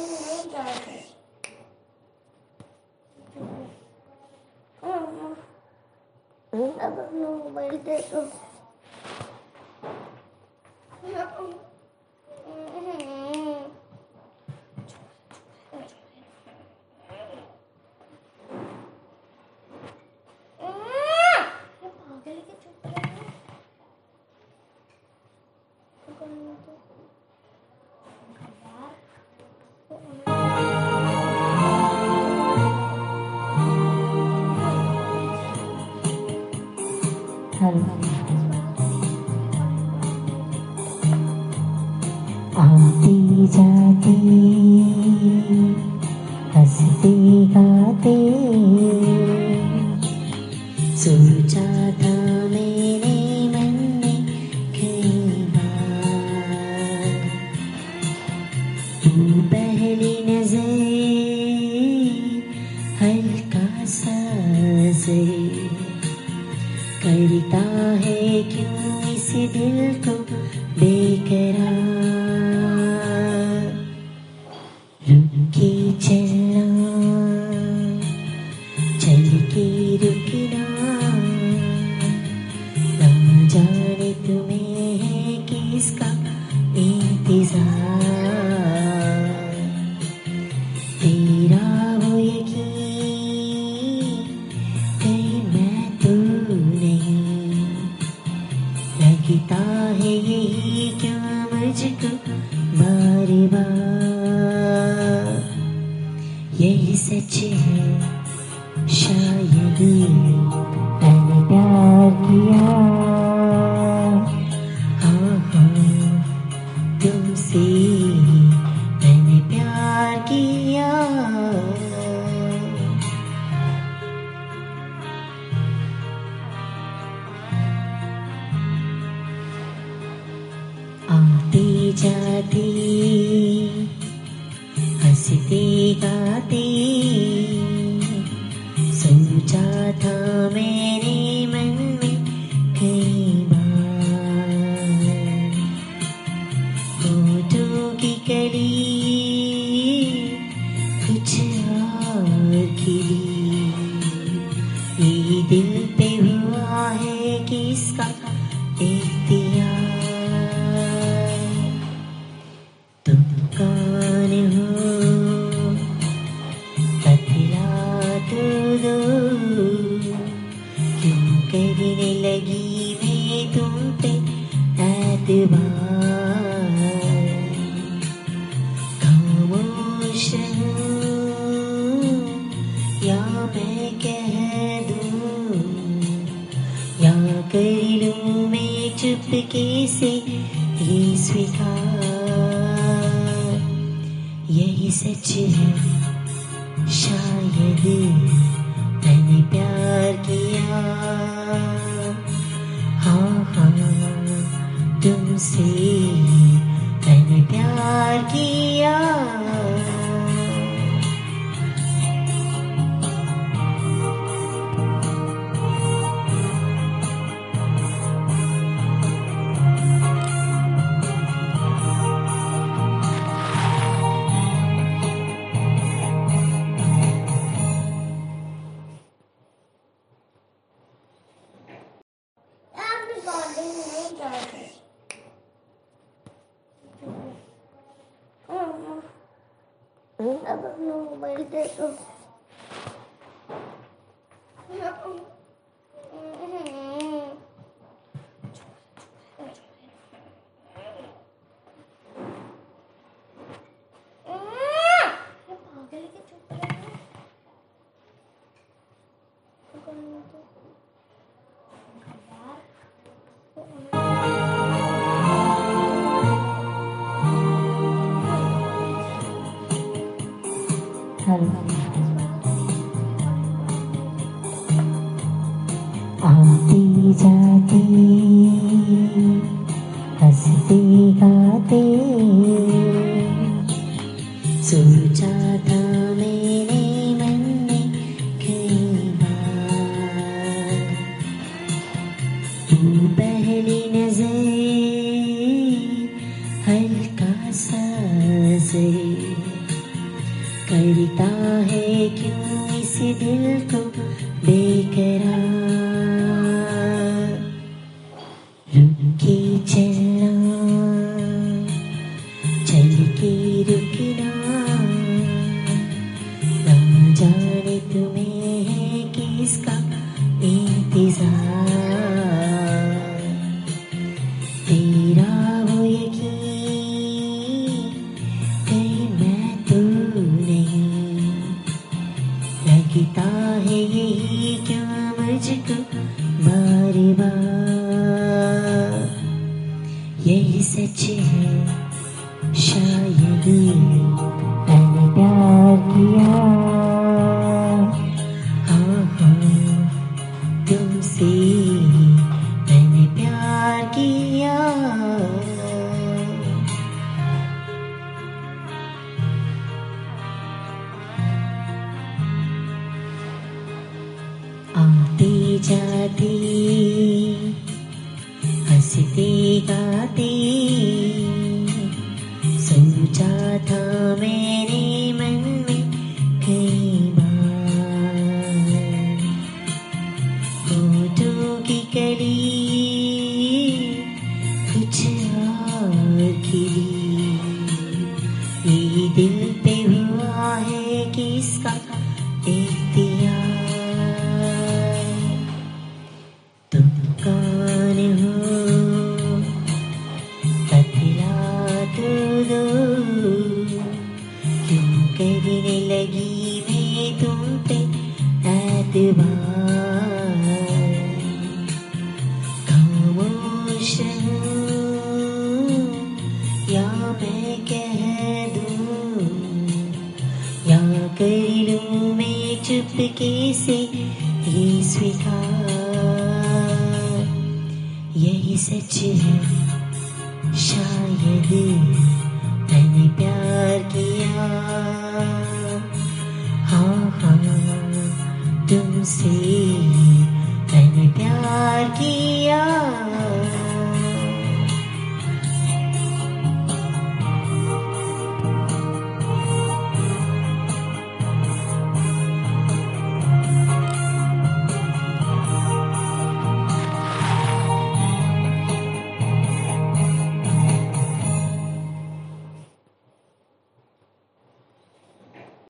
नहीं जाते अब मोबाइल दे दो पागल आती जाती, हँसते गाते। सोचा था मेरे मन में कई बार। तू पहली नज़र, हल्का सा असर बार बार यही सच है, शायद मैंने प्यार किया। हाँ हाँ तुमसे मैंने प्यार किया। आते जाते। हँसते गाते। सोचा था मेरे मन में कई बार। होठों की कली कुछ खिली ये दिल पे हुआ है किसका? इख्तियार पे खामोश या मैं कह दूँ या कर लूँ मैं चुपके से ये स्वीकार यही सच है शायद तुमसे मैंने प्यार किया। रिकॉर्डिंग नहीं जाते अब मोबाइल दे दो आती जाती, हँसते गाते। सोचा था मेरे मन में कई बार। तू पहली नज़र हल्का सा करता है क्यों इस दिल को? इंतज़ार तेरा वो मैं तो नहीं लगता है यही क्यों मुझको बार यही सच है शायद मैंने प्यार किया आते जाते हंसते सोचा था चुपके से ये स्वीकार यही सच है शायद मैंने प्यार किया तुमसे मैंने प्यार किया